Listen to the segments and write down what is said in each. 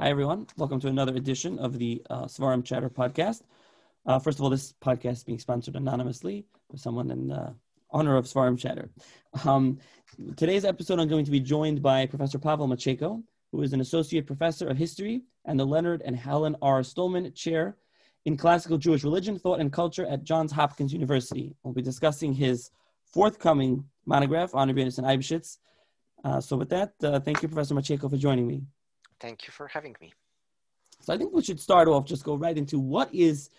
Hi, everyone. Welcome to another edition of the uh, Seforim Chatter podcast. Uh, first of all, this podcast is being sponsored anonymously by someone in uh, honor of Seforim Chatter. Um, today's episode, I'm going to be joined by Professor Pavel Maciejko, who is an associate professor of history and the Leonard and Helen R. Stulman Chair in Classical Jewish Religion, Thought, and Culture at Johns Hopkins University. We'll be discussing his forthcoming monograph on Rabbi and Eibeshitz. Uh, so, with that, uh, thank you, Professor Maciejko, for joining me. Thank you for having me. So I think we should start off, just go right into what is.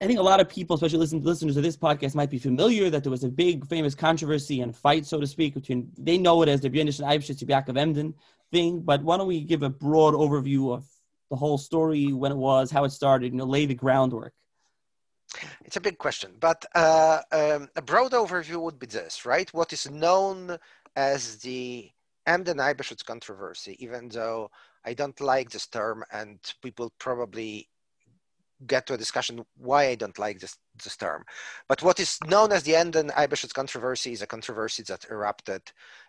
I think a lot of people, especially listen, listeners of this podcast, might be familiar that there was a big, famous controversy and fight, so to speak, between they know it as the Björnish and Eibschitz Yaakov Emden thing. But why don't we give a broad overview of the whole story, when it was, how it started, you know, lay the groundwork. It's a big question, but uh, um, a broad overview would be this, right? What is known as the Emden Eibeshitz controversy, even though I don't like this term, and people probably get to a discussion why I don't like this, this term. But what is known as the Emden Eibeshitz controversy is a controversy that erupted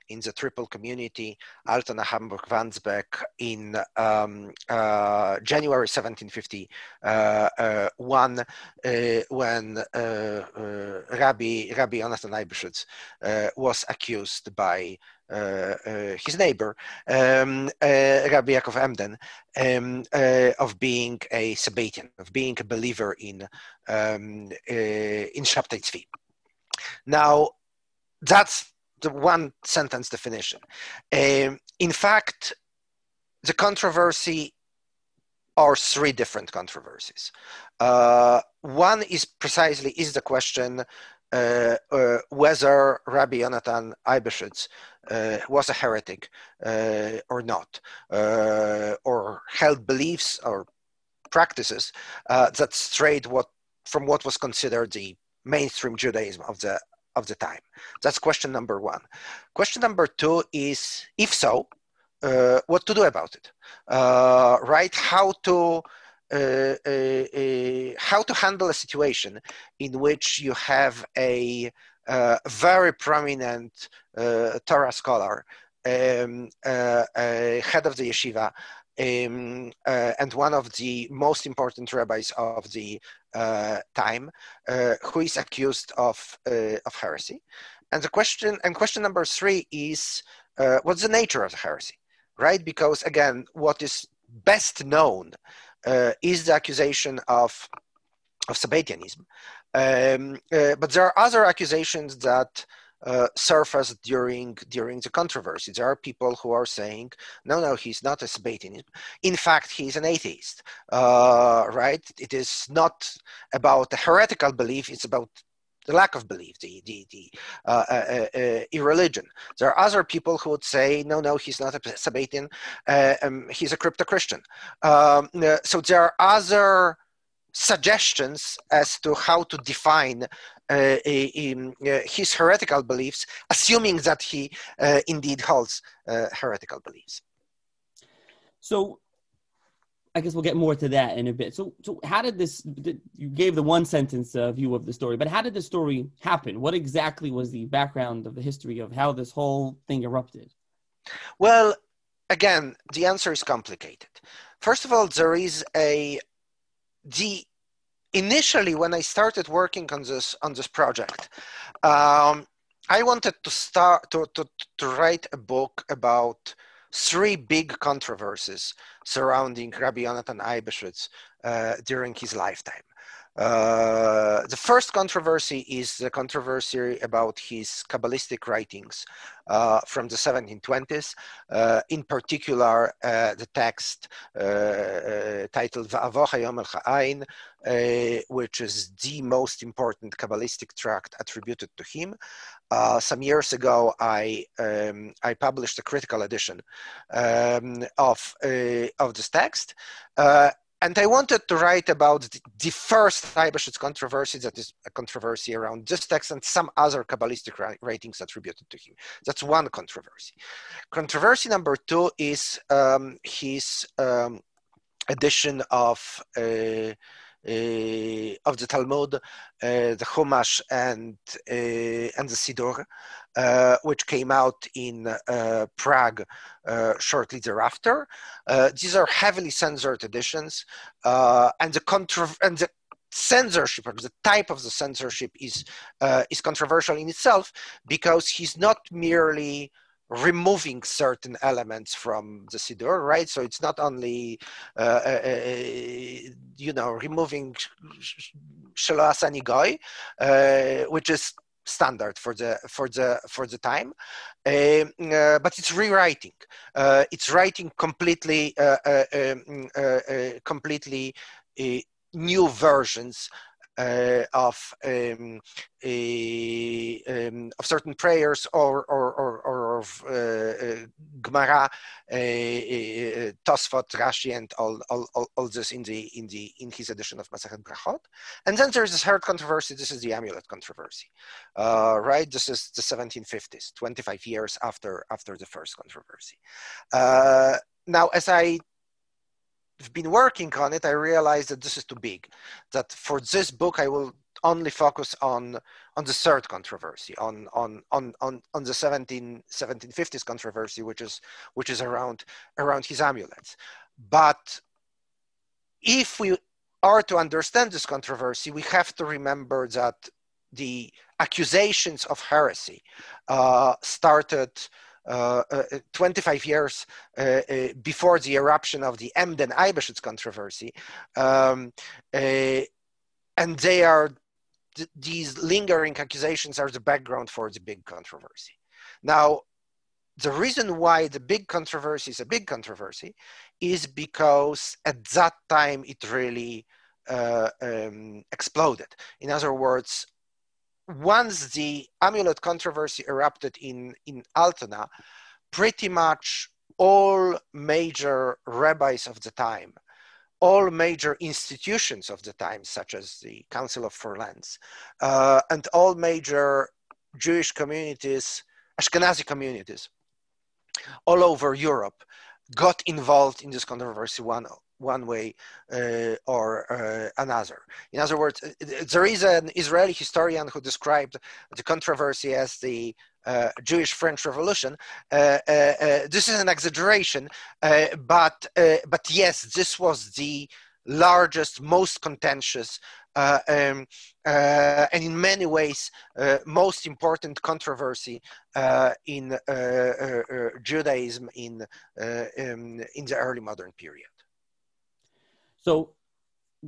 in the triple community, Altona, Hamburg, Wandsbek, in um, uh, January 1751, uh, uh, uh, when uh, uh, Rabbi, Rabbi Jonathan Eibeshitz was accused by his neighbor, um, uh, Rabbi Yaakov Emden, um, of being a Sabbatian, of being a believer in um, in Shabtai Tzvi. Now, that's the one sentence definition. Um, in fact, the controversy are three different controversies. Uh, one is precisely is the question uh, uh, whether Rabbi Yonatan Eibeshitz uh, was a heretic uh, or not, uh, or held beliefs or practices uh, that strayed what, from what was considered the mainstream Judaism of the of the time. That's question number one. Question number two is, if so, what to do about it? right? How to uh, uh, uh, how to handle a situation in which you have a very prominent Torah scholar, um, head of the yeshiva, um, uh, and one of the most important rabbis of the uh, time, uh, who is accused of of heresy. And the question and question number three is, what's the nature of the heresy, right? Because again, what is best known uh, is the accusation of of Sabbatianism. Um, uh, but there are other accusations that uh, surface during during the controversy. There are people who are saying, no, no, he's not a Sabbatian. In fact, he's an atheist. Uh, right? It is not about a heretical belief. It's about the lack of belief, the the the uh, uh, uh, uh, irreligion. There are other people who would say, no, no, he's not a Sabbatian. Uh, um, he's a crypto Christian. Um, uh, so there are other suggestions as to how to define his heretical beliefs, assuming that he indeed holds heretical beliefs. So I guess we'll get more to that in a bit. So, so how did this? You gave the one sentence uh, view of the story, but how did the story happen? What exactly was the background of the history of how this whole thing erupted? Well, again, the answer is complicated. First of all, there is a the initially when I started working on this on this project, um, I wanted to start to, to to write a book about three big controversies surrounding Rabbi Yonatan Eibeshitz uh, during his lifetime. Uh, the first controversy is the controversy about his Kabbalistic writings uh, from the 1720s, uh, in particular uh, the text uh, titled Va'avocha Yom El which is the most important Kabbalistic tract attributed to him. some years ago, I, um, I published a critical edition um, of, of this text and I wanted to write about the first Eibeshitz controversy, that is a controversy around this text and some other Kabbalistic writings attributed to him. That's one controversy. Controversy number two is um, his um, edition of uh, Eh, of the Talmud, eh, the Chumash, and eh, and the Siddur, which came out in Prague shortly thereafter. these are heavily censored editions, and the contra- and the censorship or the type of the censorship is uh, is controversial in itself because he's not merely removing certain elements from the siddur right? So it's not only uh, uh, uh you know removing shelo asani goy uh, which is standard for the for the for the time um, uh, but it's rewriting. Uh, it's writing completely uh, um, completely new versions uh, of um, um, of certain prayers or or or, or of uh, uh, Gemara, Tosfot, Rashi, and all, all, all, all, this in the in the in his edition of Masachet Brachot. And then there's this third controversy. This is the amulet controversy, uh, right? This is the 1750s, 25 years after after the first controversy. Uh, now, as I been working on it, I realized that this is too big. That for this book, I will only focus on on the third controversy, on on on on, on the 17, 1750s controversy, which is which is around around his amulets. But if we are to understand this controversy, we have to remember that the accusations of heresy uh, started 25 years uh, before the eruption of the Emden Eibeshitz controversy. Um, and they are, th- these lingering accusations are the background for the big controversy. Now, the reason why the big controversy is a big controversy is because at that time it really uh, um, exploded. In other words, once the amulet controversy erupted in, in Altona, pretty much all major rabbis of the time, all major institutions of the time, such as the Council of Four Lands, uh, and all major Jewish communities, Ashkenazi communities, all over Europe, got involved in this controversy one one way uh, or uh, another. In other words, there is an Israeli historian who described the controversy as the uh, Jewish French Revolution. Uh, uh, uh, this is an exaggeration, but but yes, this was the largest, most contentious, um, and in many ways most important controversy in Judaism in um, in the early modern period. So,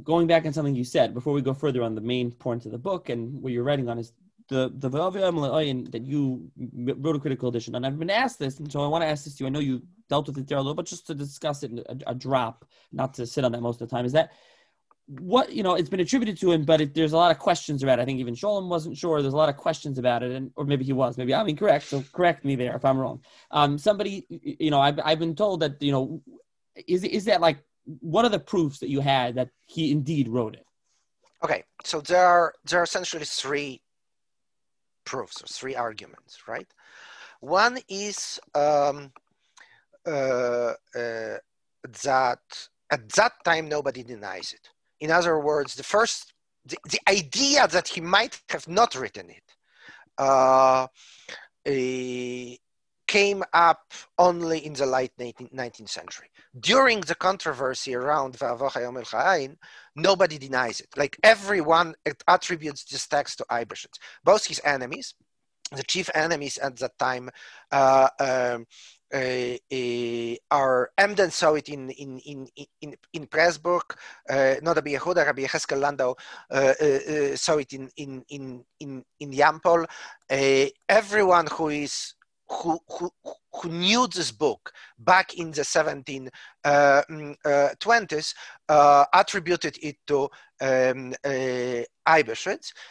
going back on something you said before we go further on the main points of the book and what you're writing on is the the that you wrote a critical edition, and I've been asked this, and so I want to ask this to you. I know you dealt with it there a little, but just to discuss it in a, a drop, not to sit on that most of the time. Is that what you know? It's been attributed to him, but it, there's a lot of questions about it. I think even Sholem wasn't sure. There's a lot of questions about it, and or maybe he was. Maybe I'm incorrect. So correct me there if I'm wrong. Um, somebody, you know, I've I've been told that you know, is is that like what are the proofs that you had that he indeed wrote it? Okay, so there are there are essentially three proofs or three arguments, right? One is um, uh, uh, that at that time nobody denies it. In other words, the first the, the idea that he might have not written it uh, came up only in the late 19th century. During the controversy around Va'avocha El Cha'ain, nobody denies it. Like everyone attributes this text to Eibeshitz, both his enemies, the chief enemies at that time, uh, um, uh, uh, are Emden saw it in in in in, in Pressburg, uh, not Rabbi Yehuda, Rabbi Yecheskel Landau uh, uh, uh, saw it in in in in in Yampol. everyone who is who, who, who knew this book back in the 1720s uh, mm, uh, uh, attributed it to um, uh,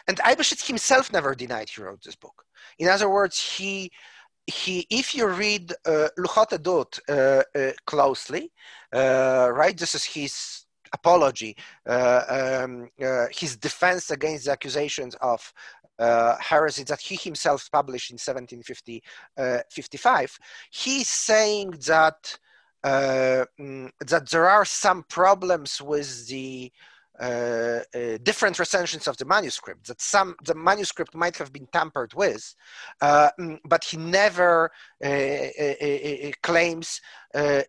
and Eibeshitz himself never denied he wrote this book. In other words, he he, if you read uh, Luchot Edut uh, uh, closely, right, this is his apology, uh, um, uh, his defense against the accusations of uh, heresy that he himself published in 1755, uh, he's saying that uh, mm, that there are some problems with the uh, uh, different recensions of the manuscript. That some the manuscript might have been tampered with, uh, mm, but he never claims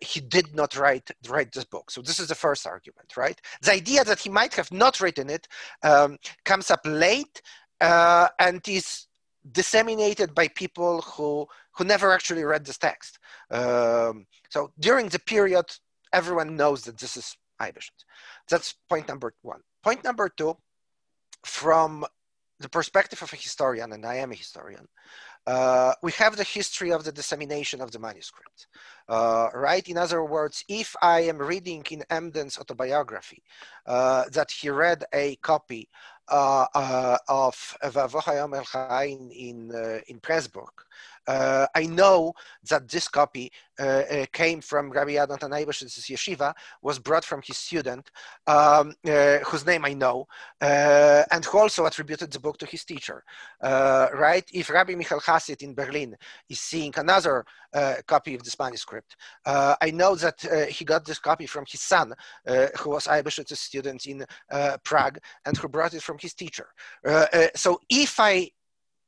he did not write write this book. So this is the first argument, right? The idea that he might have not written it um, comes up late and is disseminated by people who who never actually read this text. Um, so during the period, everyone knows that this is Eibeshut. That's point number one. Point number two, from the perspective of a historian, and I am a historian, uh, we have the history of the dissemination of the manuscript, uh, right? In other words, if I am reading in Emden's autobiography uh, that he read a copy uh, uh, of Vavohayom El Chaim in, uh, in Pressburg, uh, I know that this copy uh, uh, came from Rabbi Yonatan Eibeshut's yeshiva, was brought from his student, um, uh, whose name I know, uh, and who also attributed the book to his teacher. Uh, right? If Rabbi Michael Hasid in Berlin is seeing another copy of this manuscript, I know that he got this copy from his son, who was Eibeshut's student in Prague, and who brought it from his teacher. so if I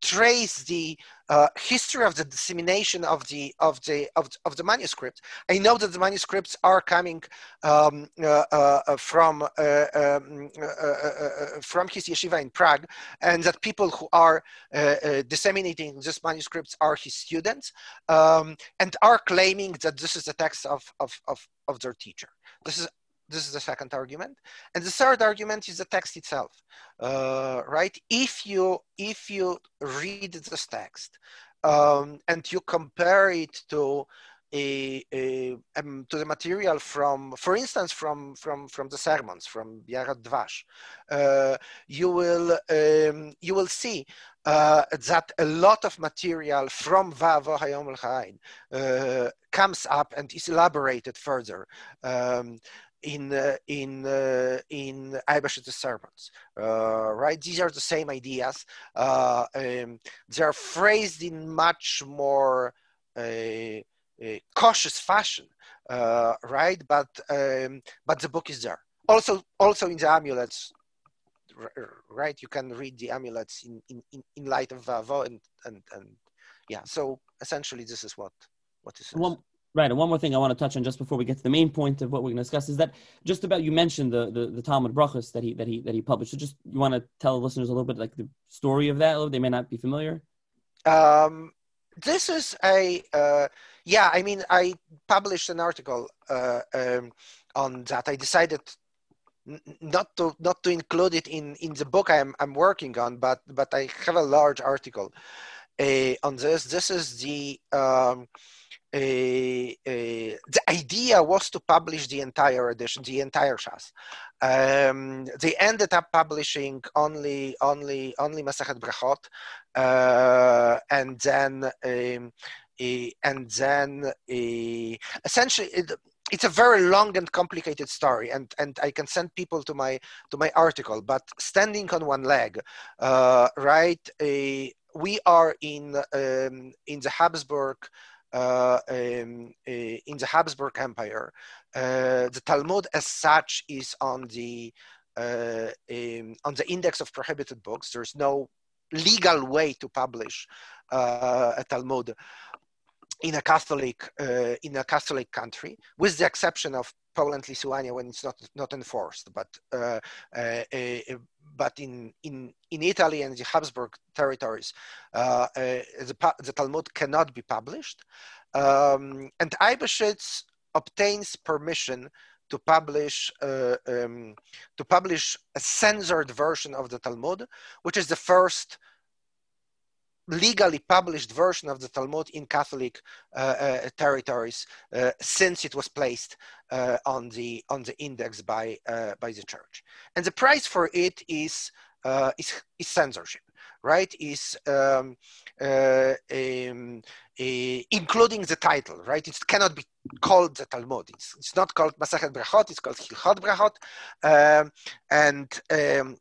trace the uh, history of the dissemination of the of the of, of the manuscript. I know that the manuscripts are coming um, uh, uh, from uh, um, uh, uh, from his yeshiva in Prague, and that people who are disseminating these manuscripts are his students, um, and are claiming that this is the text of of of, of their teacher. This is this is the second argument. And the third argument is the text itself. Uh, right? If you if you read this text um, and you compare it to a, a um, to the material from for instance from from from the sermons from Ya'arot Devash uh, you will um, you will see uh, that a lot of material from Vavo Hayom El uh, comes up and is elaborated further. Um, in uh, in uh, in Eibeshut's sermons, uh, right? These are the same ideas. Uh, um, they are phrased in much more uh, cautious fashion, uh, right? But um, but the book is there. Also, also in the amulets, right? You can read the amulets in in, in light of Vavo and and and yeah. So essentially, this is what what is. One Right, and one more thing I want to touch on just before we get to the main point of what we're going to discuss is that just about you mentioned the the, the Talmud Brachos that he that he that he published. So just you want to tell listeners a little bit like the story of that. They may not be familiar. Um, this is a uh, yeah. I mean, I published an article uh, um, on that. I decided not to not to include it in in the book I'm I'm working on, but but I have a large article uh, on this. This is the um, the idea was to publish the entire edition, the entire Shas. Um, they ended up publishing only only only Masachet Brachot, uh, and then um, and then essentially. It, it's a very long and complicated story and, and i can send people to my to my article but standing on one leg uh, right we are in um, in the habsburg uh, um, uh, in the Habsburg Empire. Uh, the Talmud, as such, is on the um, on the index of prohibited books. There's no legal way to publish a Talmud in a Catholic uh, in a Catholic country, with the exception of Poland, Lithuania, when it's not not enforced. But uh, uh, but in, in, in Italy and the Habsburg territories, uh, uh, the, the, Talmud cannot be published. Um, and Eibeshitz obtains permission to publish uh, um, to publish a censored version of the Talmud, which is the first legally published version of the Talmud in Catholic uh, uh, territories uh, since it was placed uh, on the on the index by uh, by the church. And the price for it is uh, is, is censorship, right? Is um, um, including the title, right? It cannot be called the Talmud. It's, it's not called Masachet Brachot. It's called Hilchot Brachot, um, and um,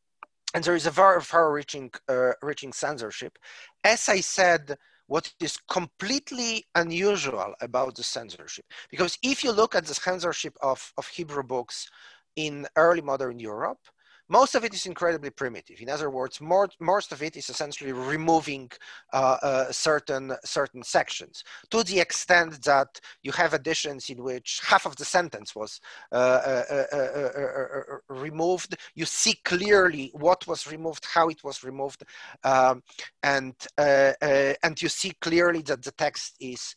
and there is a very far-reaching uh, reaching censorship. As I said, what is completely unusual about the censorship, because if you look at the censorship of, of Hebrew books in early modern Europe, most of it is incredibly primitive. In other words, more, most of it is essentially removing uh, uh, certain certain sections to the extent that you have additions in which half of the sentence was uh, uh, uh, removed. You see clearly what was removed, how it was removed, um, and and you see clearly that the text is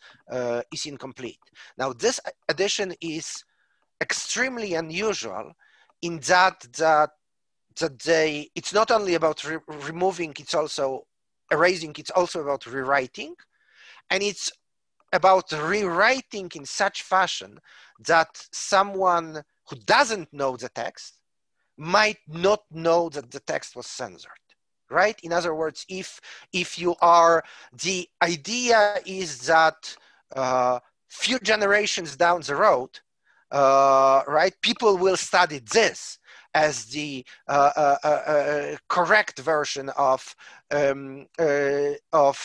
is incomplete. Now, this addition is extremely unusual in that that that they it's not only about re- removing it's also erasing it's also about rewriting. And it's about rewriting in such fashion that someone who doesn't know the text might not know that the text was censored right? In other words if if you are the idea is that uh, few generations down the road uh, right people will study this as the uh, uh, uh, correct version of um, of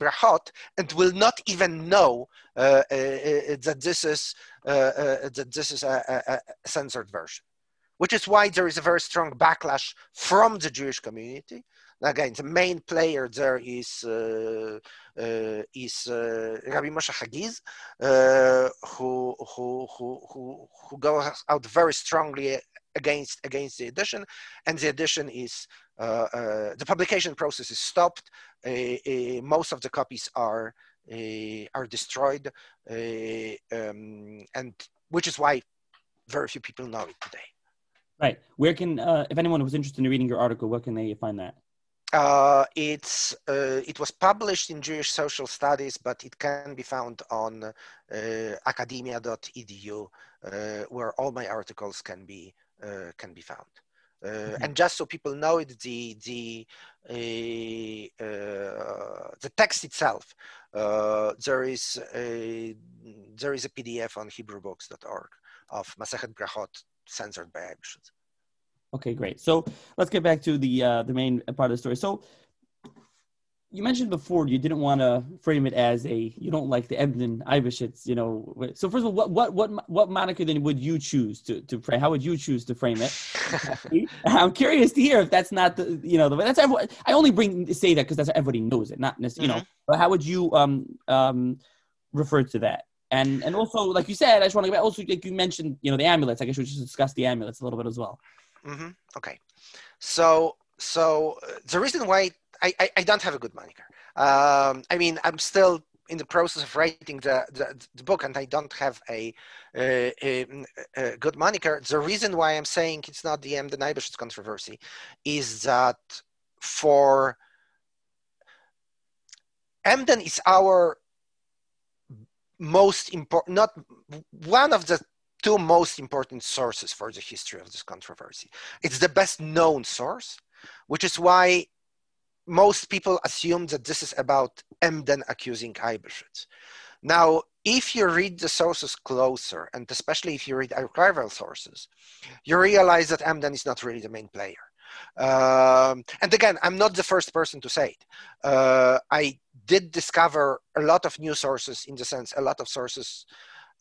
brachot and will not even know that this is that this is a, a, a censored version. Which is why there is a very strong backlash from the Jewish community. Again, the main player there is uh, uh, is uh, Rabbi Moshe Hagiz, who who who who goes out very strongly against against the edition, and the edition is uh, uh, the publication process is stopped. Uh, most of the copies are are destroyed, um, and which is why very few people know it today. Right. Where can, if anyone was interested in reading your article, where can they find that? Uh, it's uh, it was published in Jewish Social Studies, but it can be found on uh, academia.edu, uh, where all my articles can be uh, can be found. Uh, mm-hmm. And just so people know it, the the the text itself, there is a there is a PDF on HebrewBooks.org of Masechet Brachot censored by Eibishitz. Okay, great. So let's get back to the uh, the main part of the story. So you mentioned before you didn't want to frame it as a you don't like the Emden Eibishitz, you know. So first of all, what what what what moniker then would you choose to to frame? How would you choose to frame it? I'm curious to hear if that's not the you know the that's everyone. I only bring say that because that's everybody knows it, not necessarily mm-hmm. you know. Mm-hmm. But how would you um um refer to that? And and also like you said, I just want to go back. Also, like you mentioned, you know, the amulets. I guess we should discuss the amulets a little bit as well. Mm-hmm. Okay. So so uh, the reason why I, I, I, don't have a good moniker. Um, I mean, I'm still in the process of writing the, the, the book and I don't have a, a, a, a, good moniker. The reason why I'm saying it's not the Emden Eibishitz controversy is that for Emden is our most important, not one of the two most important sources for the history of this controversy. It's the best known source, which is why most people assume that this is about Emden accusing Eibishitz. Now, if you read the sources closer, and especially if you read archival sources, you realize that Emden is not really the main player. Um, and again, I'm not the first person to say it. Uh, I did discover a lot of new sources in the sense, a lot of sources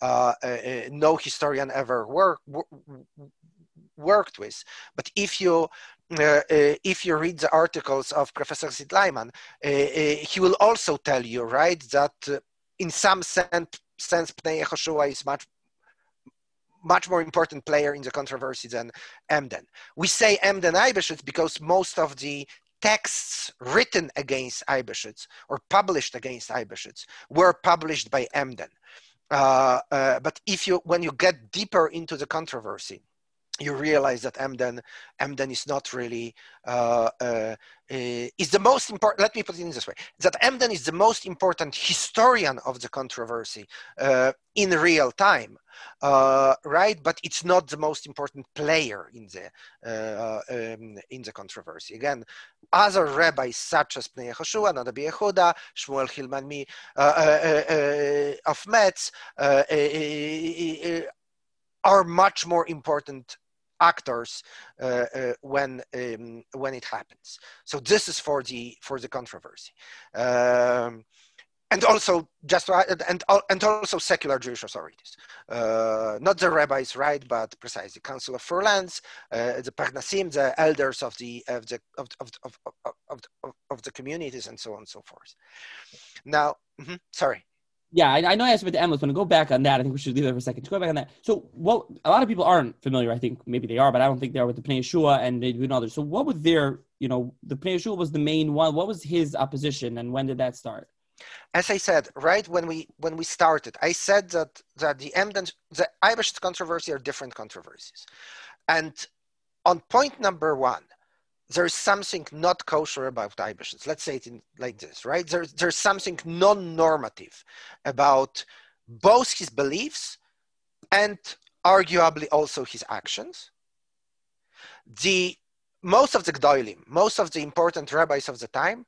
uh, uh, uh, no historian ever work, worked with. But if you uh, uh, if you read the articles of Professor Sid Leiman, uh, he will also tell you, right, that in some sense, sense Pnei Yehoshua is much much more important player in the controversy than Emden. We say Emden Eibishitz because most of the texts written against Eibishitz or published against Eibishitz were published by Emden. Uh, uh, but if you, when you get deeper into the controversy, you realize that Emden, Emden is not really uh, uh, is the most important. Let me put it in this way: that Emden is the most important historian of the controversy uh, in real time, uh, right? But it's not the most important player in the uh, um, in the controversy. Again, other rabbis such as Pnei Yehoshua, Noda BiYehuda, Shmuel Hilman of Metz are much more important actors uh, uh, when um, when it happens. So this is for the for the controversy. Um, and also just and and also secular Jewish authorities, uh, not the rabbis, right, but precisely Council of Four Lands, uh, the Parnasim, the elders of the of the of of, of, of, of, of the communities, and so on and so forth. Now, mm-hmm, sorry. Yeah, I, I know I asked about the amulets. When I go back on that, I think we should leave there for a second. To go back on that. So, what a lot of people aren't familiar. I think maybe they are, but I don't think they are with the Pnei Yehoshua and they do others. So, what was their, you know, the Pnei Yehoshua was the main one. What was his opposition, and when did that start? As I said, right when we when we started, I said that that the Emden, the Eibeshitz controversy are different controversies, and on point number one, there's something not kosher about Eibeshitz. Let's say it in, like this, right? There's, there's something non-normative about both his beliefs and arguably also his actions. The most of the Gdoilim, most of the important rabbis of the time,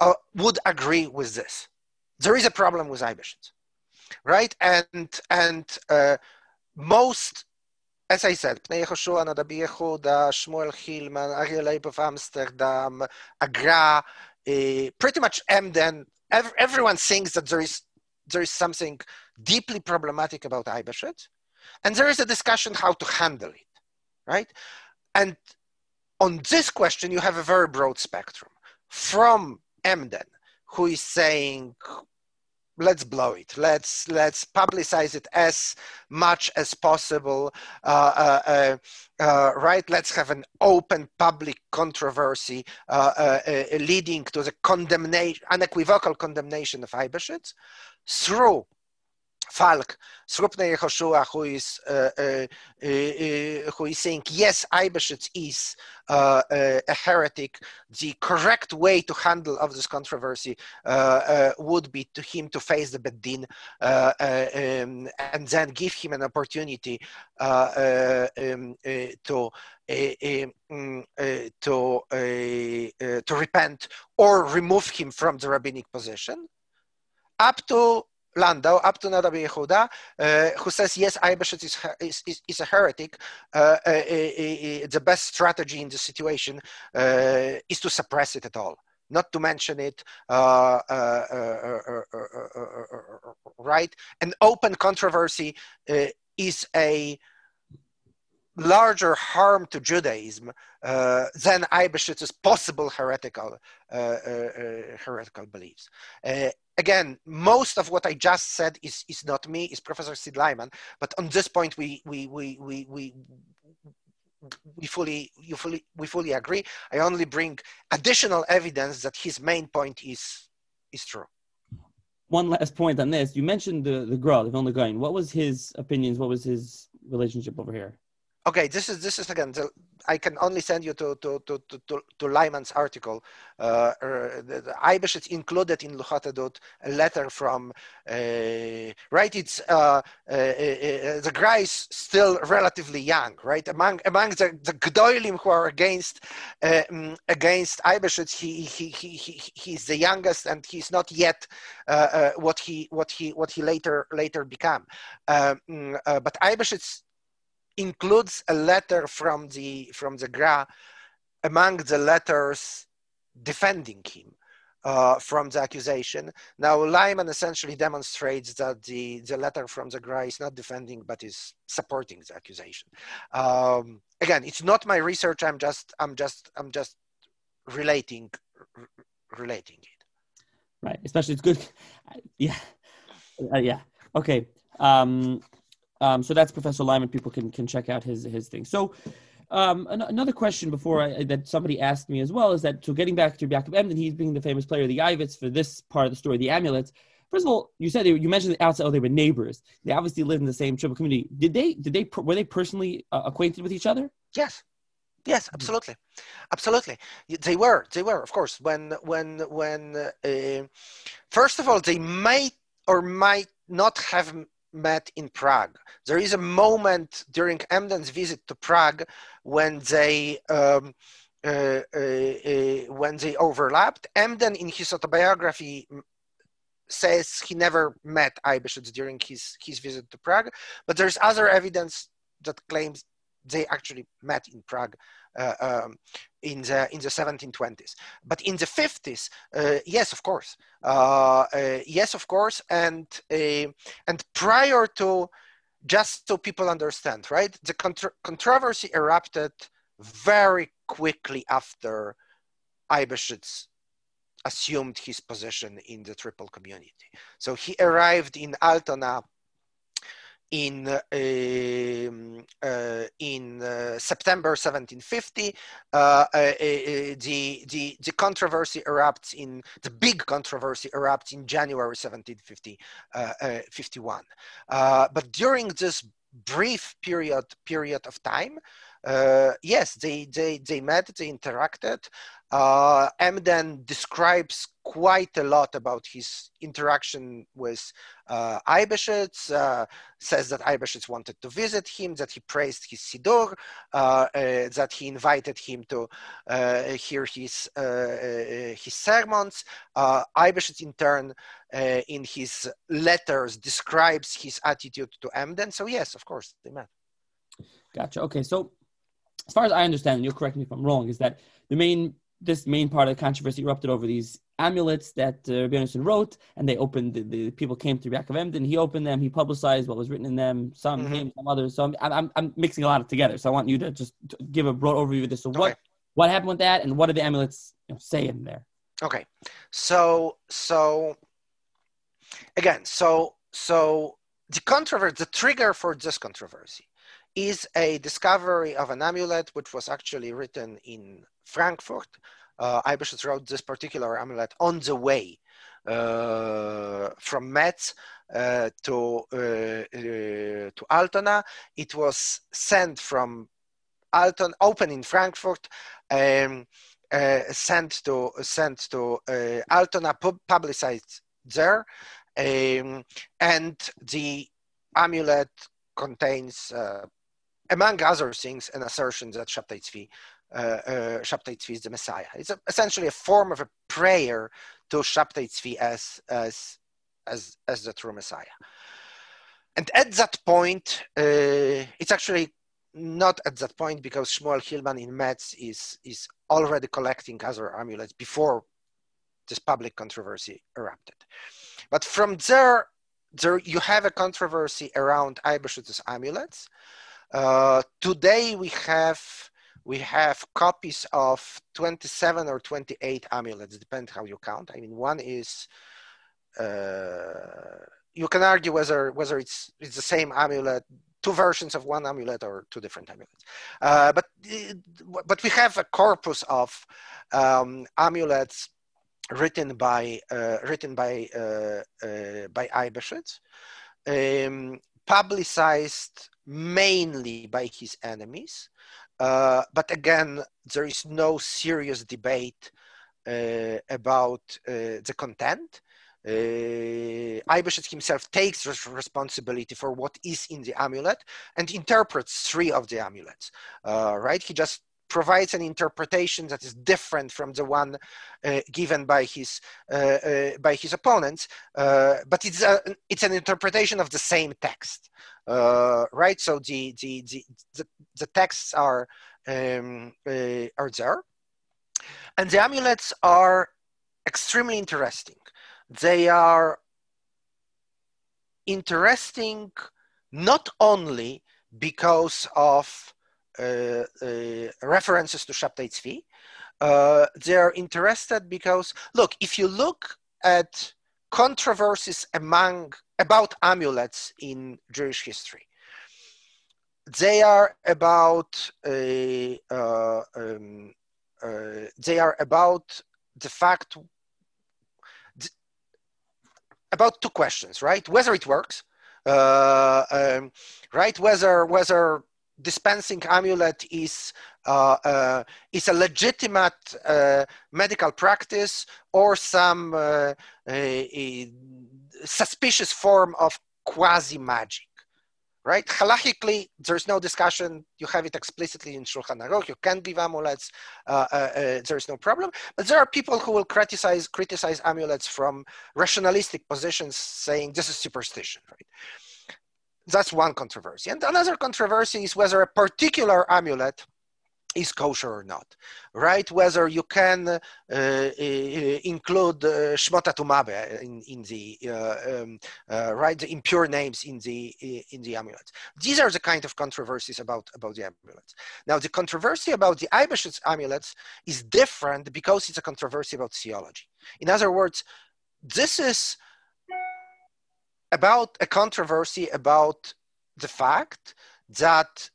uh, would agree with this. There is a problem with Eibeshitz, right? And and uh, most as I said, Pnei Yehoshua, Noda BiYehuda, Shmuel Hillman, Aryeh Leib of Amsterdam, Agra, uh, pretty much Emden, ev- everyone thinks that there is, there is something deeply problematic about Eibeshitz, and there is a discussion how to handle it, right? And on this question, you have a very broad spectrum. From Emden, who is saying let's blow it. Let's let's publicize it as much as possible. Uh, uh, uh, uh right? Let's have an open public controversy uh, leading to the condemnation unequivocal condemnation of Eibeshitz through Falk, Srupne Yehoshua, who is, uh, uh, uh, who is saying, yes, Eibeshitz is a heretic. The correct way to handle of this controversy would be to him to face the Bedin um, and then give him an opportunity um, to um, to to repent or remove him from the rabbinic position up to Landau up to Noda BiYehuda, uh, who says, yes, Eibeshitz is, is, is, a heretic. Uh, uh, the best strategy in the situation is to suppress it at all, not to mention it, right? An open controversy is a larger harm to Judaism uh, than Eibeshitz's possible heretical uh, uh, heretical beliefs again, most of what I just said is, is not me, is Professor Sid Leiman. But on this point, we, we, we, we, we, we fully, you fully, we fully agree. I only bring additional evidence that his main point is, is true. One last point on this. You mentioned the, the Gra, the Vilna Gaon. What was his opinions? What was his relationship over here? Okay, this is this is again. The, I can only send you to to to to, to Leiman's article. Uh, uh the, the included in Luchot Edut a letter from uh, right. It's uh, uh, uh, the is still relatively young, right? Among among the the Gdoilim who are against um, against Eibesh, he, he he he he's the youngest, and he's not yet what he what he what he later later became. Um, but Eibesh includes a letter from the from the Gra among the letters defending him uh, from the accusation. Now Leiman essentially demonstrates that the, the letter from the Gra is not defending but is supporting the accusation. Um, again, it's not my research. I'm just I'm just I'm just relating relating it. Right, especially it's good. Yeah, uh, yeah. Okay. Um, um, so that's Professor Leiman. People can can check out his his thing. So um, an- another question before I, that somebody asked me as well is that so getting back to Jakob Emden, he's being the famous player, of the Ivets for this part of the story, the amulets. First of all, you said they, you mentioned the outside. Oh, they were neighbors. They obviously lived in the same tribal community. Did they? Did they? Were they personally uh, acquainted with each other? Yes. Yes, absolutely, absolutely. They were, they were, of course. When, when, when. Uh, first of all, they might or might not have met in Prague. There is a moment during Emden's visit to Prague when they um, uh, uh, uh, when they overlapped. Emden, in his autobiography, says he never met Eibeshitz during his, his visit to Prague, but there's other evidence that claims they actually met in Prague um, in the in the 1720s. But in the 50s, uh, yes, of course, uh, uh yes, of course, and uh, and prior to, just so people understand, right, the contro controversy erupted very quickly after Eibeshitz assumed his position in the triple community. So he arrived in Altona in um, uh, in uh, September 1750. Uh, uh, uh, the the the controversy erupts in the big controversy erupts in January 1750 51. but during this brief period period of time, yes, they they they met, they interacted. Uh, Emden describes quite a lot about his interaction with uh, uh, says that Eibeshitz wanted to visit him, that he praised his Siddur, uh, uh that he invited him to uh, hear his, uh, his sermons. Uh, in turn, in his letters, describes his attitude to Emden. So, yes, of course, they met. Gotcha. Okay. So, as far as I understand, and you'll correct me if I'm wrong, is that the main this main part of the controversy erupted over these amulets that uh, Rabbi wrote, and they opened. The, the, people came to Yaakov Emden. He opened them. He publicized what was written in them. Some mm-hmm. him, some others. So I'm, I'm, I'm mixing a lot of together. So I want you to just give a broad overview of this. So okay. what what happened with that, and what did the amulets you know, say in there? Okay, so so again, so so the controversy, the trigger for this controversy is a discovery of an amulet which was actually written in Frankfurt. Uh, Eibeshitz wrote this particular amulet on the way uh, from Metz uh, to uh, uh, to Altona. It was sent from Alton, open in Frankfurt, um, uh, sent to sent to Altona, pub- publicized there, um, and the amulet contains among other things, an assertion that Shabtai Tzvi, Shabtai Tzvi is the Messiah. It's a, essentially a form of a prayer to Shabtai Tzvi as, as, as, as the true Messiah. And at that point, uh, it's actually not at that point because Shmuel Hillman in Metz is, is already collecting other amulets before this public controversy erupted. But from there, there you have a controversy around Eibeshitz's amulets, uh, today we have we have copies of 27 or 28 amulets, depend how you count. I mean, one is uh, you can argue whether whether it's it's the same amulet, two versions of one amulet or two different amulets. Uh, but but we have a corpus of um, amulets written by uh, written by uh, uh, by Eibeshitz, um, publicized mainly by his enemies. Uh, but again, there is no serious debate uh, about uh, the content. Uh, himself takes responsibility for what is in the amulet and interprets three of the amulets. Uh, right? He just provides an interpretation that is different from the one uh, given by his uh, uh, by his opponents, uh, but it's a, it's an interpretation of the same text, uh, right? So the the, the the, the texts are um, are there, and the amulets are extremely interesting. They are interesting not only because of references to Shabtai Tzvi. Uh, they're interested because, look, if you look at controversies among about amulets in Jewish history, they are about uh, uh, um, uh, they are about the fact about two questions, right? Whether it works, um, right? Whether whether dispensing amulet is uh, uh, is a legitimate uh, medical practice or some uh, a, a suspicious form of quasi magic right? Halachically there's no discussion. You have it explicitly in shulchan aruch. You can give amulets uh, uh, there's no problem. But there are people who will criticize criticize amulets from rationalistic positions saying this is superstition right that's one controversy. And another controversy is whether a particular amulet is kosher or not, right? Whether you can uh, uh, include uh, Shmota Tumabe in, in the, uh, um, uh, right, the impure names in the, in the amulets. These are the kind of controversies about, about the amulets. Now, the controversy about the Eibeshitz amulets is different because it's a controversy about theology. In other words, this is about a controversy about the fact that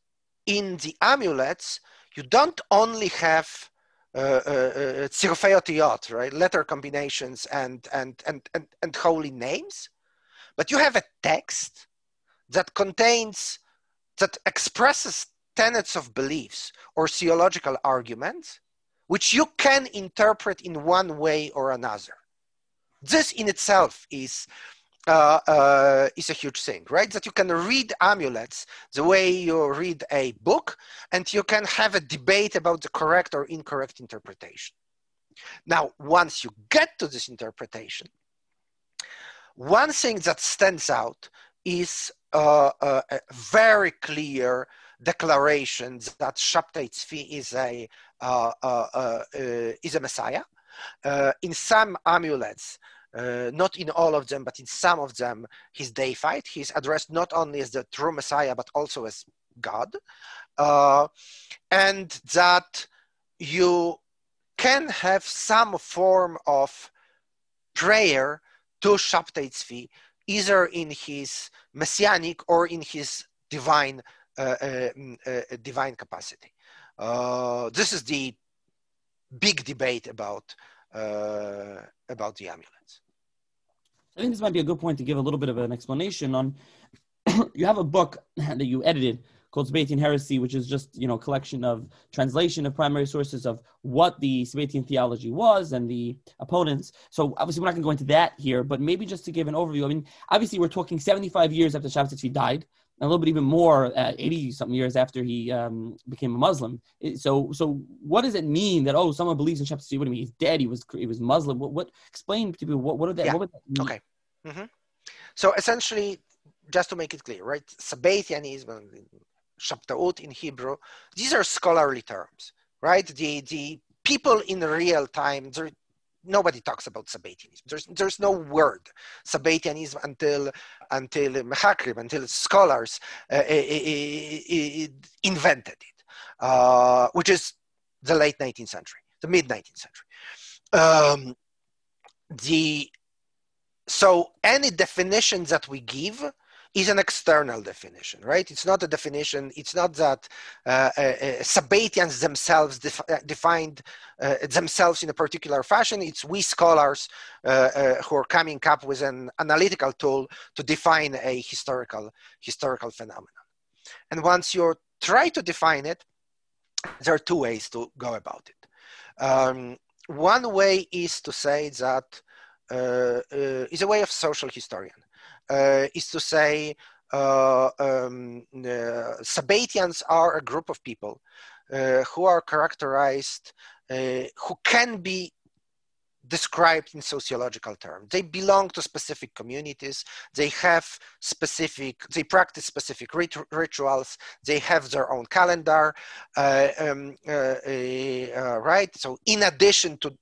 in the amulets, you don't only have uh, uh, uh right, letter combinations and, and, and, and, and holy names, but you have a text that contains, that expresses tenets of beliefs or theological arguments, which you can interpret in one way or another. This in itself is uh, uh, is a huge thing, right? That you can read amulets the way you read a book, and you can have a debate about the correct or incorrect interpretation. Now, once you get to this interpretation, one thing that stands out is uh, uh a very clear declaration that Shabtai Tzvi is a uh, uh, is a Messiah. in some amulets, uh, not in all of them, but in some of them, he's deified. He's addressed not only as the true Messiah, but also as God. Uh, and that you can have some form of prayer to Shabtai Tzvi, either in his messianic or in his divine, uh, uh, mm, uh divine capacity. Uh, this is the big debate about uh, about the amulets. I think this might be a good point to give a little bit of an explanation on. you have a book that you edited called Sabbatian Heresy, which is just you know a collection of translation of primary sources of what the Sabbatian theology was and the opponents. So obviously we're not going to go into that here, but maybe just to give an overview. I mean, obviously we're talking 75 years after Shabtai died a little bit even more, uh, 80 something years after he um, became a Muslim. So, so what does it mean that, oh, someone believes in Shabtai What do you mean? He's dead. He was, he was Muslim. What, what explain to people, what, what, that, yeah. what would that mean? Okay. Mm-hmm. So essentially, just to make it clear, right? Sabbatianism, Shabtaut in Hebrew, these are scholarly terms, right? The, the people in real time, there, nobody talks about Sabbatianism. There's, there's no word Sabbatianism until until Mechakrib, until scholars uh, uh, uh, invented it, uh, which is the late 19th century, the mid 19th century. Um, the so any definition that we give is an external definition, right? It's not a definition. It's not that uh, uh, uh themselves def- uh, defined uh, themselves in a particular fashion. It's we scholars uh, who are coming up with an analytical tool to define a historical historical phenomenon. And once you try to define it, there are two ways to go about it. Um, one way is to say that is a way of social historian uh, is to say uh, um, uh, are a group of people who are characterized, who can be described in sociological terms. They belong to specific communities. They have specific, they practice specific rit- rituals. They have their own calendar, uh, um, uh, uh, right? So, in addition to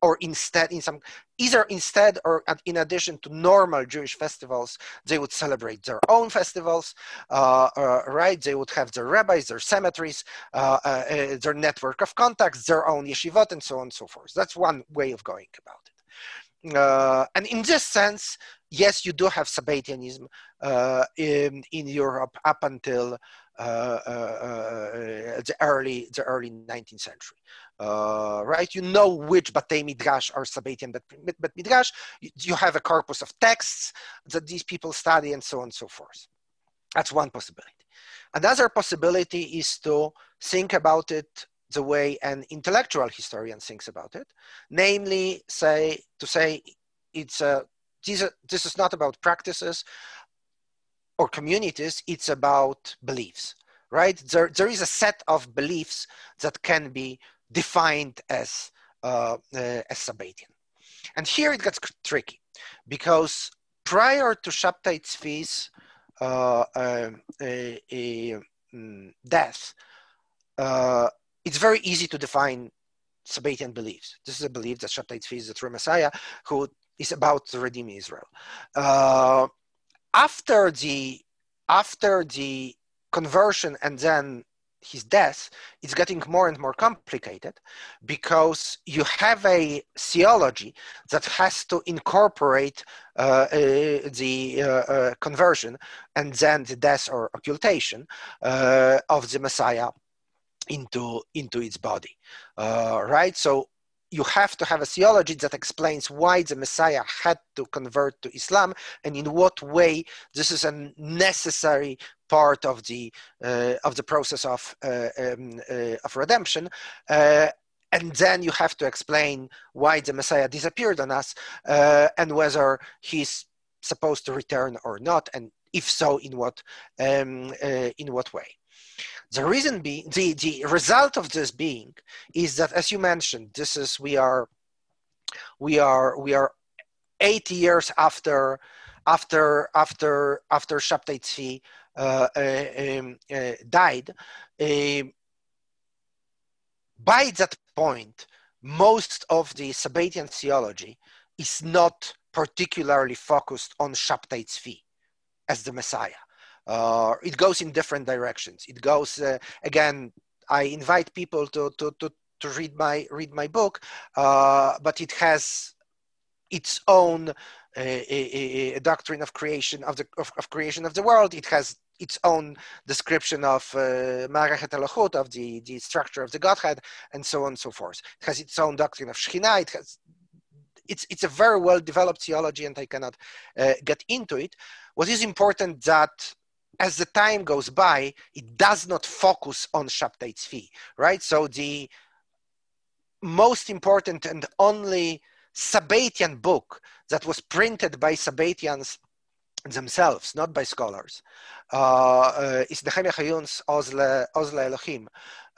or instead in some either instead or in addition to normal jewish festivals they would celebrate their own festivals uh, uh, right? They would have their rabbis their cemeteries uh, uh, uh their network of contacts their own yeshivot and so on and so forth. That's one way of going about it. Uh, and in this sense yes you do have sabbatianism in, in europe up until Uh, uh, uh, the early the early 19th century uh, right? You know which Batei Midrash are Sabbatian but, Midrash. You have a corpus of texts that these people study and so on and so forth. That's one possibility. Another possibility is to think about it the way an intellectual historian thinks about it, namely, say to say it's a this is not about practices or communities; it's about beliefs, right? There there is a set of beliefs that can be defined as, uh, uh, as Sabbatian. And here it gets tricky because prior to Shabtai Tzvi's uh, um, um, death, uh, it's very easy to define Sabbatian beliefs. This is a belief that Shabtai Tzvi is the true Messiah who is about to redeem Israel. After the after the conversion and then his death, it's getting more and more complicated because you have a theology that has to incorporate uh, uh, the uh, uh conversion and then the death or occultation uh, of the Messiah into into its body, uh, right? So you have to have a theology that explains why the Messiah had to convert to Islam and in what way this is a necessary part of the uh, of the process of uh, um, uh, of redemption. Uh, and then you have to explain why the Messiah disappeared on us uh, and whether he's supposed to return or not, and if so, in what um, uh, in what way. The reason being, the, the result of this being is that, as you mentioned, this is, we are, we are, we are 80 years after, after, after, after Shabtai uh, uh, um, uh, died. Um, by that point, most of the Sabbatian theology is not particularly focused on Shabtai Tzvi as the Messiah. Uh, it goes in different directions. It goes uh, again. I invite people to to to, to read my read my book, uh, but it has its own a, doctrine of creation of the of, of, creation of the world. It has its own description of uh, of the, the structure of the Godhead, and so on and so forth. It has its own doctrine of Shekhinah. It has it's it's a very well developed theology, and I cannot uh, get into it. What is important that as the time goes by, it does not focus on Shabtai Tzvi, right? So the most important and only Sabbatian book that was printed by Sabbatians themselves, not by scholars, uh, uh, is Nehemiah Hayun's Ozle, Ozle Elohim.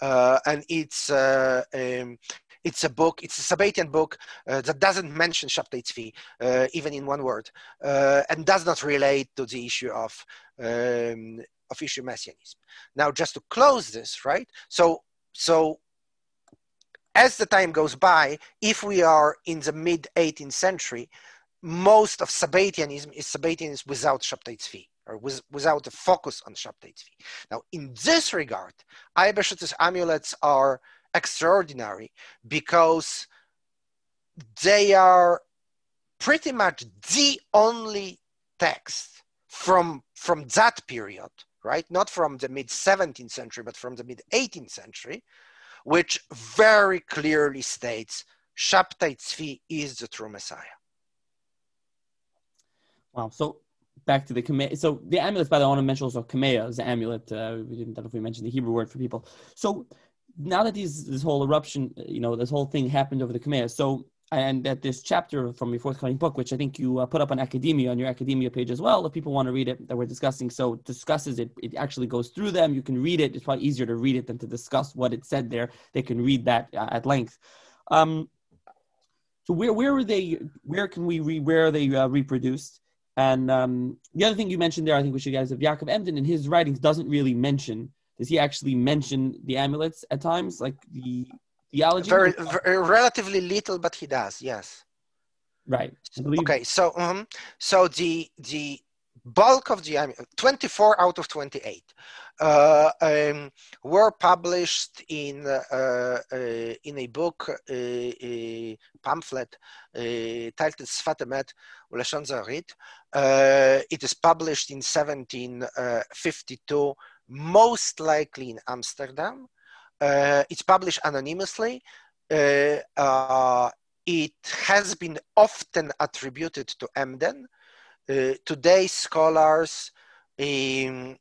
Uh, and it's uh, um, it's a book, it's a Sabbatian book uh, that doesn't mention Shabtai Tzvi, uh, even in one word, uh, and does not relate to the issue of, um, of issue messianism. Now, just to close this, right? So, so as the time goes by, if we are in the mid 18th century, most of Sabbatianism is Sabbatianism without Shabtai Tzvi or with, without the focus on Shabtai Tzvi. Now, in this regard, Eibeshter's amulets are extraordinary because they are pretty much the only text from from that period right not from the mid 17th century but from the mid 18th century which very clearly states Shabtai Tzvi is the true Messiah. Wow. So back to the kamea. So the amulets, by the way, I want to mention also kamea is the amulet. Uh, we didn't know if we mentioned the Hebrew word for people. So now that these this whole eruption, you know, this whole thing happened over the kamea. So and that this chapter from your forthcoming book, which I think you uh, put up on academia on your academia page as well, if people want to read it, that we're discussing. So discusses it. It actually goes through them. You can read it. It's probably easier to read it than to discuss what it said there. They can read that uh, at length. Um, so where where are they? Where can we read? Where are they uh, reproduced? And um, the other thing you mentioned there, I think we should guys have Yaakov Emden in his writings doesn't really mention. Does he actually mention the amulets at times, like the theology? Very, very relatively little, but he does. Yes. Right. Okay. So, um, so the the bulk of the 24 out of 28 uh, um, were published in uh, uh, in a book, a pamphlet titled Sfat Emet Ulashon Zehorit. It is published in 1752, most likely in Amsterdam. Uh, it's published anonymously. Uh, uh, it has been often attributed to Emden. Uh, today, scholars um,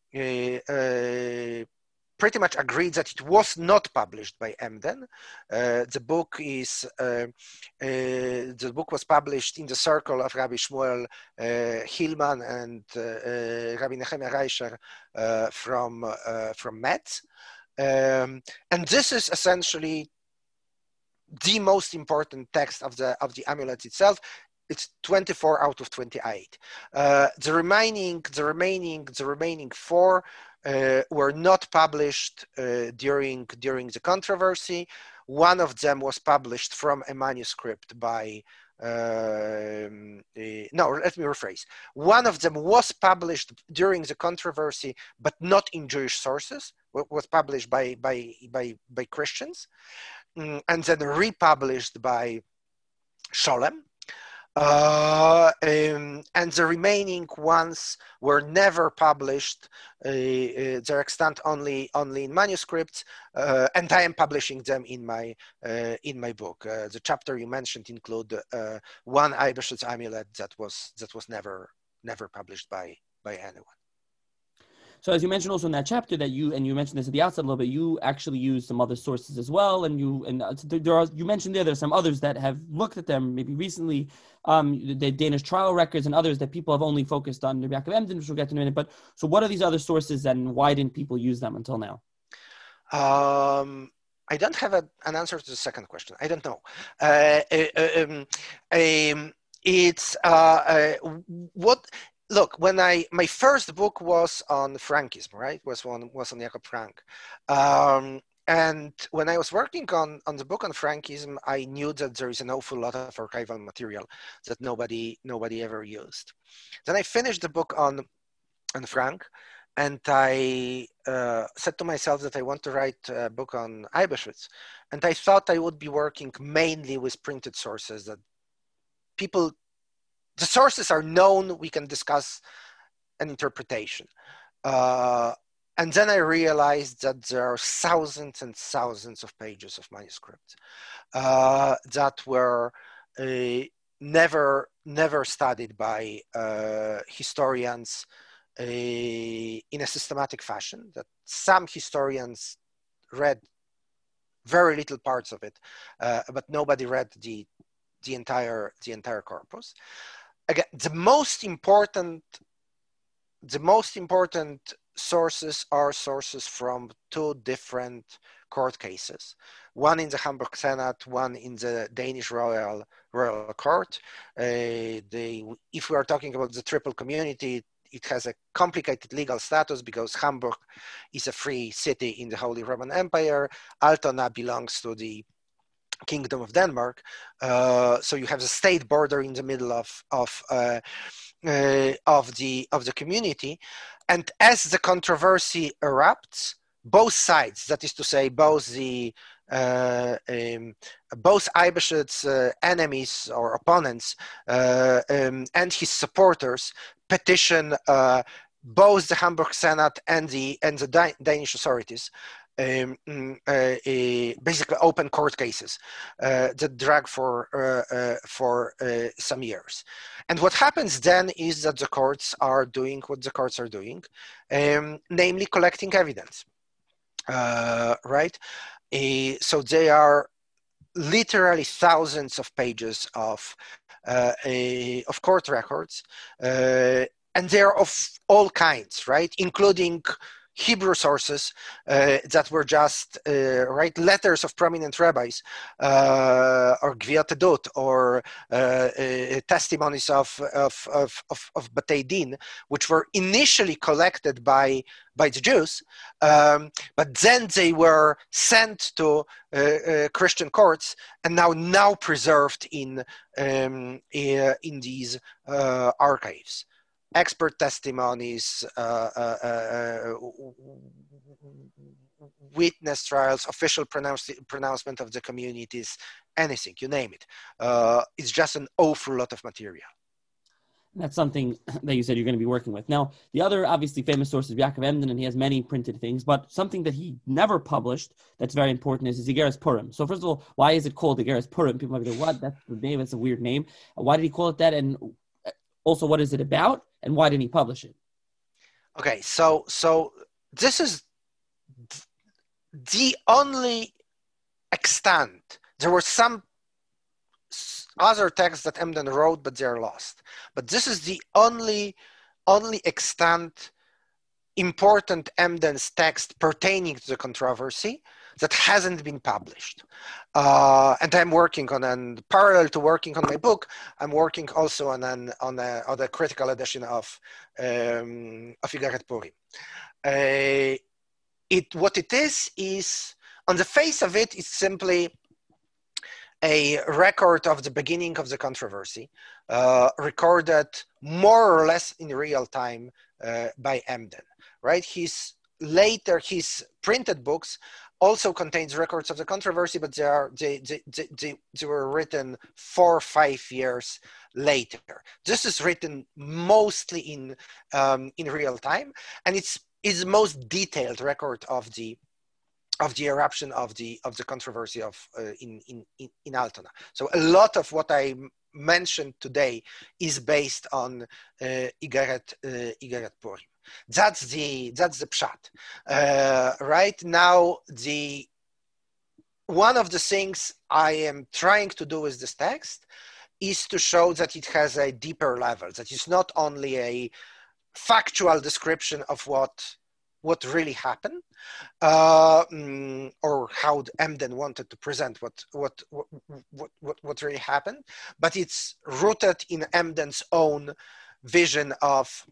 pretty much agreed that it was not published by Emden. Uh, the book is uh, uh, the book was published in the circle of Rabbi Shmuel Hillman and Rabbi Nehemiah Reischer from from Metz. Um, and this is essentially the most important text of the of the amulet itself. It's 24 out of 28. Uh, the remaining, the remaining, the remaining four uh, were not published uh, during during the controversy. One of them was published from a manuscript by. Um, no, let me rephrase. One of them was published during the controversy, but not in Jewish sources. Was published by by by by Christians, mm, and then republished by Scholem uh, um, and the remaining ones were never published. Uh, uh, they're extant only only in manuscripts, uh, and I am publishing them in my uh, in my book. The chapter you mentioned include one Eibeshutz amulet that was that was never never published by by anyone. So as you mentioned also in that chapter that you and you mentioned this at the outset a little bit, you actually use some other sources as well, and you and uh, there are you mentioned there there's some others that have looked at them maybe recently, um, the Danish trial records and others that people have only focused on Rabbi Yaakov Emden, which we'll get to in a minute. But so what are these other sources, and why didn't people use them until now? Um, I don't have a, an answer to the second question. I don't know. Uh, uh, um, um, it's uh, uh what look when i my first book was on frankism right? Was one was on jakob frank. Um, and when i was working on on the book on frankism i knew that there is an awful lot of archival material that nobody nobody ever used. Then i finished the book on on frank and i uh, said to myself that i want to write a book on Eibeshutz. and i thought i would be working mainly with printed sources that people the sources are known. We can discuss an interpretation. Uh, and then I realized that there are thousands and thousands of pages of manuscripts uh, that were uh, never never studied by uh, historians uh, in a systematic fashion. That some historians read very little parts of it, uh, but nobody read the the entire the entire corpus again, the most important, the most important sources are sources from two different court cases. One in the Hamburg Senate, one in the Danish Royal Royal Court. Uh, if we are talking about the triple community, it has a complicated legal status because Hamburg is a free city in the Holy Roman Empire. Altona belongs to the Kingdom of Denmark. Uh, so you have the state border in the middle of of uh, uh, of the of the community, and as the controversy erupts, both sides, that is to say, both the uh, um, both Eibeshutz's uh, enemies or opponents uh, um, and his supporters petition both the Hamburg Senate and the and the Danish authorities um, mm, uh, basically open court cases uh, that drag for uh, uh for uh, some years. And what happens then is that the courts are doing what the courts are doing, um, namely collecting evidence, uh, right? so they are literally thousands of pages of a, of court records, and they're of all kinds, right, including Hebrew sources uh, that were just uh, right letters of prominent rabbis uh, or gviat or uh, uh, testimonies of of of of, of Batei Din, which were initially collected by by the Jews, um, but then they were sent to uh, Christian courts and now now preserved in um, in these archives expert testimonies, uh, uh, uh, witness trials, official pronounce- pronouncement of the communities, anything, you name it. it's just an awful lot of material. That's something that you said you're going to be working with. Now, the other obviously famous source is Yaakov Emden, and he has many printed things, but something that he never published that's very important is Igeres Purim. So, first of all, why is it called Igeres Purim? People might be like, what? That's the name, it's a weird name. Why did he call it that? And also, what is it about? and why didn't he publish it? Okay, so so this is the only extent. There were some other texts that Emden wrote, but they're lost. But this is the only only extant important Emden's text pertaining to the controversy that hasn't been published. Uh, and I'm working on and parallel to working on my book. I'm working also on an on a, on a critical edition of um, of Igaret Purim. Uh, it what it is is on the face of it, it's simply a record of the beginning of the controversy, uh, recorded more or less in real time uh, by Emden. Right, his later his printed books also contains records of the controversy, but they are they, they, they, they, were written four or five years later. This is written mostly in um, in real time, and it's is most detailed record of the of the eruption of the of the controversy of uh, in, in in Altona. So a lot of what I mentioned today is based on uh, Igaret uh, Igaret Purim. That's the that's the pshat. Uh, right now, the one of the things I am trying to do with this text is to show that it has a deeper level. That it's not only a factual description of what what really happened uh, mm, or how Emden wanted to present what, what, what, what, what really happened, but it's rooted in Emden's own vision of,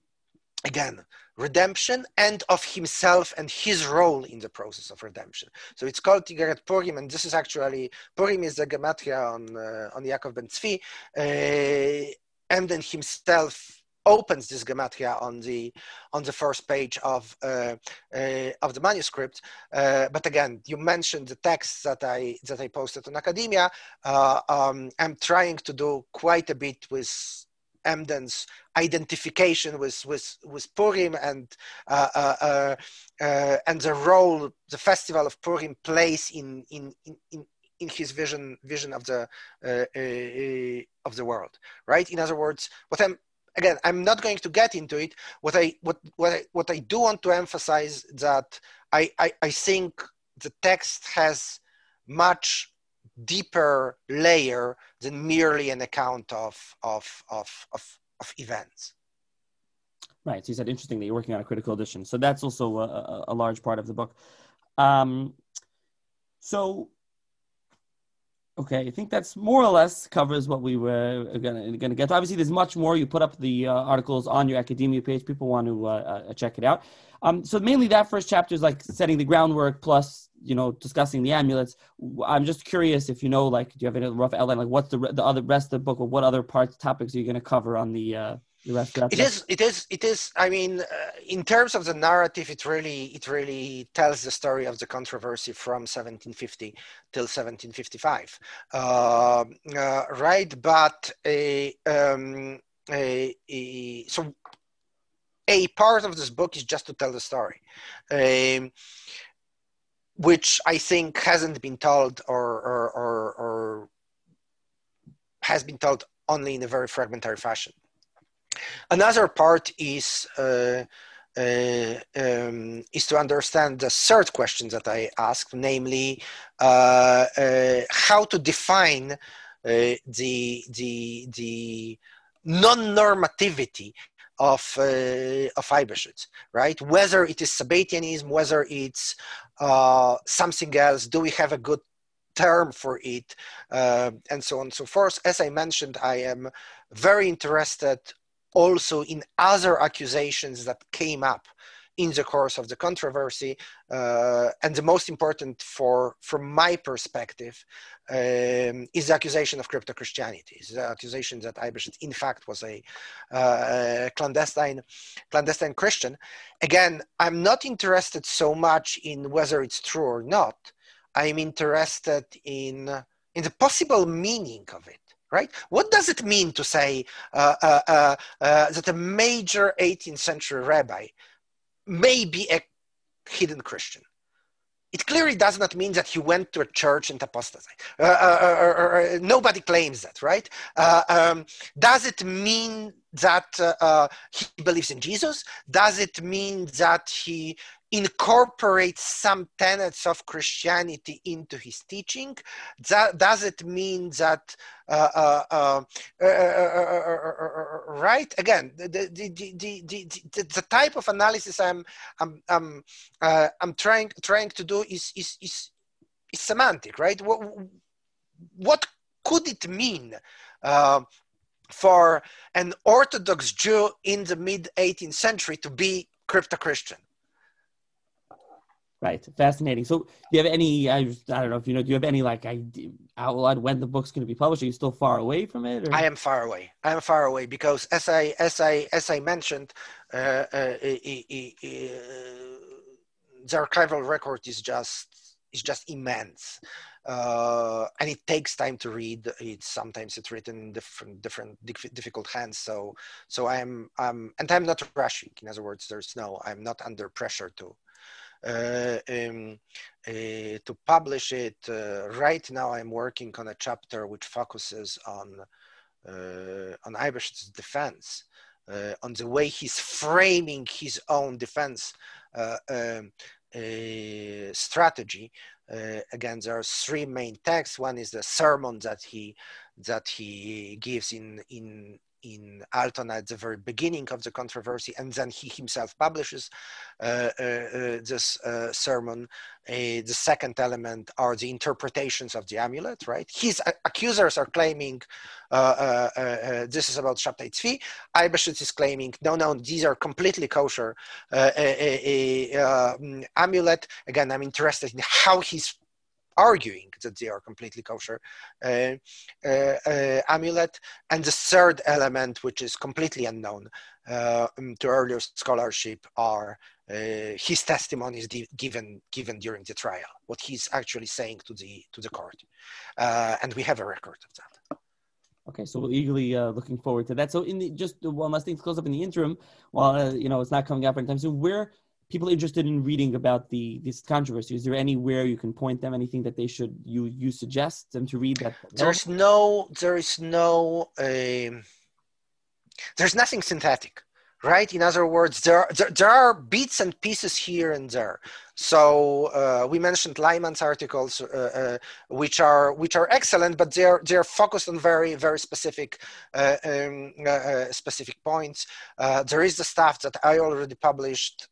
again, redemption and of himself and his role in the process of redemption. So it's called Igaret Purim, and this is actually, Purim is the gematria on, uh, on Yaakov ben Tzvi. Uh, Emden himself opens this gematria on the on the first page of uh, uh, of the manuscript. Uh, but again, you mentioned the texts that I that I posted on academia. Uh, um, I'm trying to do quite a bit with Emden's identification with with with Purim and uh, uh, and the role the festival of Purim plays in in in, in his vision vision of the uh, uh, of the world right in other words what i'm again, I'm not going to get into it. What I what what I, what I do want to emphasize that I, I, I think the text has much deeper layer than merely an account of of of of, of events. Right. So you said interestingly, you're working on a critical edition. So that's also a, a large part of the book. Um, so Okay, I think that's more or less covers what we were going to get. Obviously, there's much more. You put up the uh, articles on your academia page. People want to uh, uh, check it out. Um, so mainly that first chapter is like setting the groundwork, plus you know discussing the amulets. I'm just curious if you know, like, do you have any rough outline? Like, what's the the other rest of the book, or what other parts topics are you going to cover on the uh, the rest of it is it is it is i mean uh, in terms of the narrative it really it really tells the story of the controversy from 1750 till 1755 uh, uh, right but a, um, a, a, so a part of this book is just to tell the story um, which i think hasn't been told or, or, or, or has been told only in a very fragmentary fashion. Another part is uh, uh, um, is to understand the third question that I asked, namely uh, uh how to define uh, the the the non-normativity of uh, of Eibeshitz, right? Whether it is Sabbatianism, whether it's something else, do we have a good term for it, and so on and so forth. As I mentioned, I am very interested also in other accusations that came up in the course of the controversy. Uh, and the most important for, from my perspective, um, is the accusation of crypto-Christianity. the accusation that Eibeshitz, in fact, was a uh, clandestine, clandestine Christian. Again, I'm not interested so much in whether it's true or not. I'm interested in, in the possible meaning of it right? What does it mean to say uh, uh, uh, uh, that a major 18th century rabbi may be a hidden Christian? It clearly does not mean that he went to a church and apostatized. Uh, uh, nobody claims that, right? Um, does it mean that uh, uh, he believes in Jesus? Does it mean that he incorporates some tenets of Christianity into his teaching? Does it mean that, uh, right? Again, the, the, the, the, the, type of analysis I'm, I'm, I'm, I'm trying, trying to do is, is, is, is semantic, right? What, what could it mean uh, for an Orthodox Jew in the mid 18th century to be crypto Christian? Right, fascinating. So, do you have any? I, I don't know if you know. Do you have any like idea, outline when the book's going to be published? Are you still far away from it? Or? I am far away. I am far away because, as I as I as I mentioned, uh, uh, uh, the archival record is just is just immense uh, and it takes time to read. It's sometimes it's written in different different difficult hands. So so I'm um and I'm not rushing. In other words, there's no I'm not under pressure to um, uh, to publish it. Uh, right now, I'm working on a chapter which focuses on uh, on Eibesh's defense, uh, on the way he's framing his own defense uh, um, strategy uh, again, there are three main texts. One is the sermon that he that he gives in in in Altona at the very beginning of the controversy, and then he himself publishes uh, uh, uh this uh, sermon. Uh, the second element are the interpretations of the amulet, right? His accusers are claiming this is about Shabtai Tzvi. Eibeshitz is claiming, no, no, these are completely kosher um, amulet. Again, I'm interested in how he's arguing that they are completely kosher uh, uh, uh, amulet. And the third element, which is completely unknown um, to earlier scholarship, are his testimonies given given during the trial, what he's actually saying to the to the court, and we have a record of that. Okay, so we're eagerly uh, looking forward to that. So, in the just one last thing to close up in the interim, while uh, you know it's not coming out anytime soon, where people interested in reading about the this controversy? Is there anywhere you can point them anything that they should you you suggest them to read that there's no there is no um, there's nothing synthetic right? In other words there, there, there are bits and pieces here and there. So uh, we mentioned Leiman's articles uh, uh, which are which are excellent but they're they're focused on very very specific uh, um, uh, uh, specific points. There is the stuff that i already published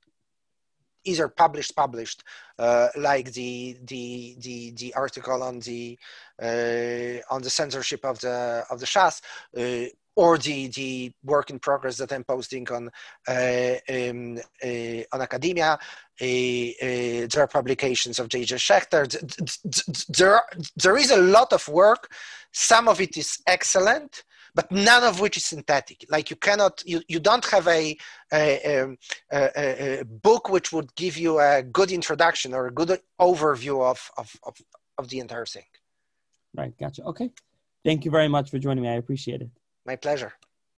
either published published uh, like the the the the article on the uh, on the censorship of the of the Shas uh, or the the work in progress that I'm posting on uh, um, uh, on academia. Uh, there are publications of J.J. Schacter. There, there is a lot of work. Some of it is excellent, but none of which is synthetic. Like you cannot, you, you don't have a, a, um, a, a, book which would give you a good introduction or a good overview of, of, of, of the entire thing. Right, gotcha. Okay. Thank you very much for joining me. I appreciate it. My pleasure.